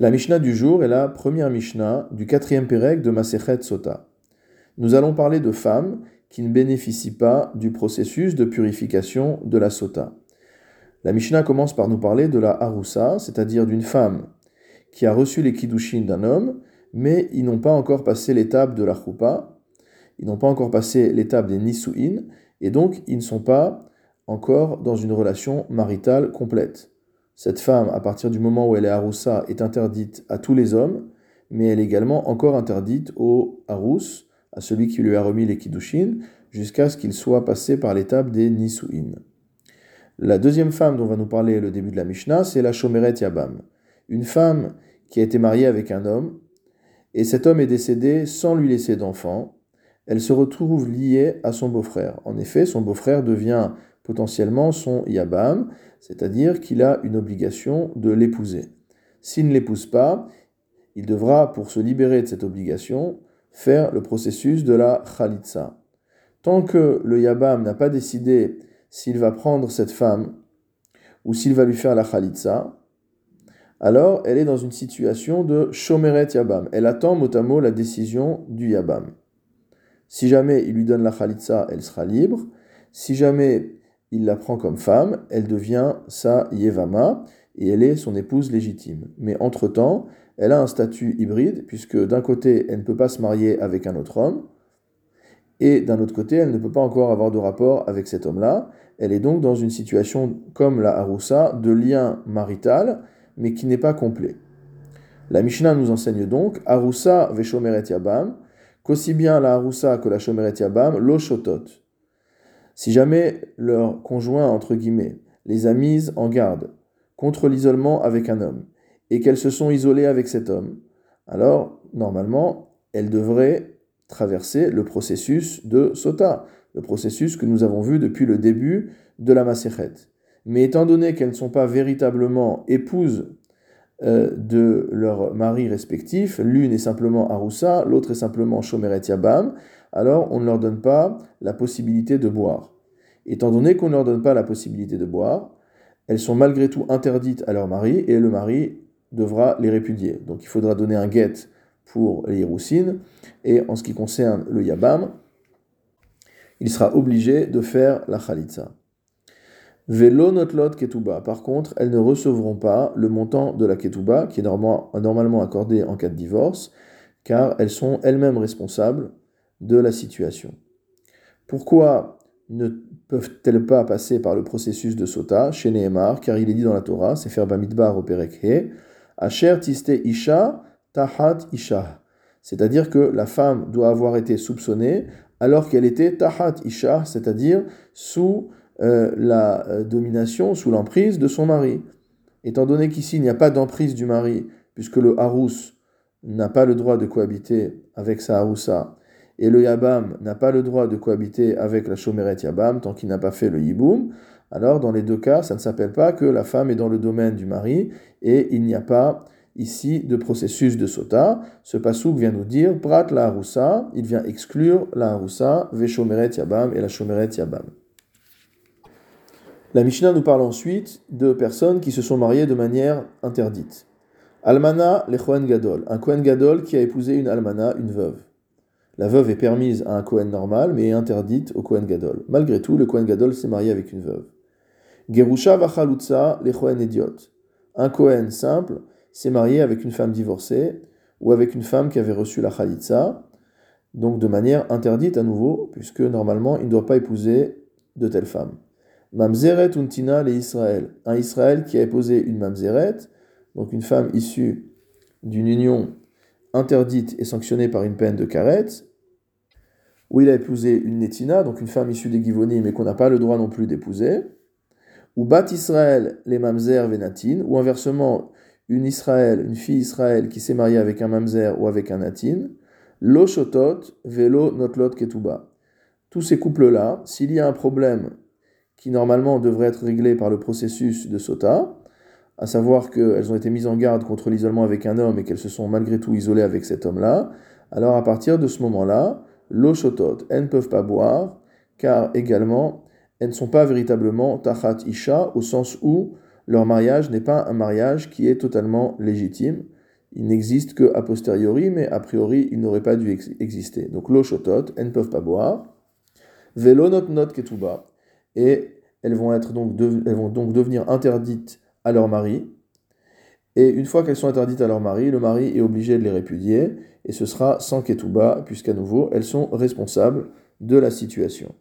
La Mishnah du jour est la première Mishnah du quatrième Pérec de Masechet Sota. Nous allons parler de femmes qui ne bénéficient pas du processus de purification de la Sota. La Mishnah commence par nous parler de la Harusa, c'est-à-dire d'une femme qui a reçu les Kiddushin d'un homme, mais ils n'ont pas encore passé l'étape de la Choupa, ils n'ont pas encore passé l'étape des Nisuin, et donc ils ne sont pas encore dans une relation maritale complète. Cette femme, à partir du moment où elle est Harusa, est interdite à tous les hommes, mais elle est également encore interdite au Harus, à celui qui lui a remis les Kiddushin, jusqu'à ce qu'il soit passé par l'étape des Nisuin. La deuxième femme dont va nous parler le début de la Mishnah, c'est la Shomeret Yabam. Une femme qui a été mariée avec un homme, et cet homme est décédé sans lui laisser d'enfant, elle se retrouve liée à son beau-frère. En effet, son beau-frère devient potentiellement son Yabam, c'est-à-dire qu'il a une obligation de l'épouser. S'il ne l'épouse pas, il devra, pour se libérer de cette obligation, faire le processus de la Khalitsa. Tant que le Yabam n'a pas décidé s'il va prendre cette femme ou s'il va lui faire la Khalitsa, alors elle est dans une situation de Shomeret Yabam. Elle attend mot à mot la décision du Yabam. Si jamais il lui donne la Khalitsa, elle sera libre. Si jamais il la prend comme femme, elle devient sa Yevama et elle est son épouse légitime. Mais entre-temps, elle a un statut hybride, puisque d'un côté, elle ne peut pas se marier avec un autre homme, et d'un autre côté, elle ne peut pas encore avoir de rapport avec cet homme-là. Elle est donc dans une situation comme la Haroussa, de lien marital, mais qui n'est pas complet. La Mishnah nous enseigne donc Haroussa veshomeret yabam, qu'aussi bien la Haroussa que la shomeret yabam, lo shotot. Si jamais leur conjoint, entre guillemets, les a mises en garde contre l'isolement avec un homme, et qu'elles se sont isolées avec cet homme, alors, normalement, elles devraient traverser le processus de Sota, le processus que nous avons vu depuis le début de la Maséchet. Mais étant donné qu'elles ne sont pas véritablement épouses euh, de leurs maris respectifs, l'une est simplement Aroussa, l'autre est simplement Shomeret Yabam, alors on ne leur donne pas la possibilité de boire. Étant donné qu'on ne leur donne pas la possibilité de boire, elles sont malgré tout interdites à leur mari et le mari devra les répudier. Donc il faudra donner un guet pour les Hiroussines et en ce qui concerne le Yabam, il sera obligé de faire la Khalitsa. Velo notlot ketuba. Par contre, elles ne recevront pas le montant de la ketuba qui est normalement accordé en cas de divorce, car elles sont elles-mêmes responsables de la situation. Pourquoi ne peuvent-elles pas passer par le processus de sota chez Nehemar, car il est dit dans la Torah, c'est faire Bamidbar au Perekhe, Asher tiste isha tahat isha. C'est-à-dire que la femme doit avoir été soupçonnée alors qu'elle était tahat isha, c'est-à-dire sous euh, la euh, domination, sous l'emprise de son mari. Étant donné qu'ici il n'y a pas d'emprise du mari, puisque le harous n'a pas le droit de cohabiter avec sa haroussa, et le yabam n'a pas le droit de cohabiter avec la chomeret yabam tant qu'il n'a pas fait le yiboum, alors dans les deux cas, ça ne s'appelle pas que la femme est dans le domaine du mari et il n'y a pas ici de processus de sota. Ce pasouk vient nous dire prat la haroussa, il vient exclure la haroussa, veshomeret yabam et la chomeret yabam. La Mishnah nous parle ensuite de personnes qui se sont mariées de manière interdite. Almana le Kohen Gadol, un Kohen Gadol qui a épousé une Almana, une veuve. La veuve est permise à un Kohen normal, mais est interdite au Kohen Gadol. Malgré tout, le Kohen Gadol s'est marié avec une veuve. Gerusha vachalutza le Kohen Idiot. Un Kohen simple s'est marié avec une femme divorcée ou avec une femme qui avait reçu la Khalitza, donc de manière interdite à nouveau, puisque normalement il ne doit pas épouser de telle femme. Mamzeret untina le Israël. Un Israël qui a épousé une Mamzeret, donc une femme issue d'une union interdite et sanctionnée par une peine de karet, ou il a épousé une Netina, donc une femme issue des Givoni, mais qu'on n'a pas le droit non plus d'épouser, ou Bat Israël les Mamzer Venatin, ou inversement une Israël, une fille Israël qui s'est mariée avec un Mamzer ou avec un Natin, Lo Shotot, Velo Notlot Ketuba. Tous ces couples-là, s'il y a un problème qui normalement devrait être réglé par le processus de Sota, à savoir qu'elles ont été mises en garde contre l'isolement avec un homme et qu'elles se sont malgré tout isolées avec cet homme-là, alors à partir de ce moment-là, l'eau chotot, elles ne peuvent pas boire, car également, elles ne sont pas véritablement tachat isha, au sens où leur mariage n'est pas un mariage qui est totalement légitime. il n'existe que a posteriori, mais a priori, il n'aurait pas dû exister. Donc l'eau shotot, elles ne peuvent pas boire. Velo not not ketuba, et elles vont, être donc elles vont donc devenir interdites à leur mari. Et une fois qu'elles sont interdites à leur mari, le mari est obligé de les répudier, et ce sera sans ketuba, puisqu'à nouveau, elles sont responsables de la situation.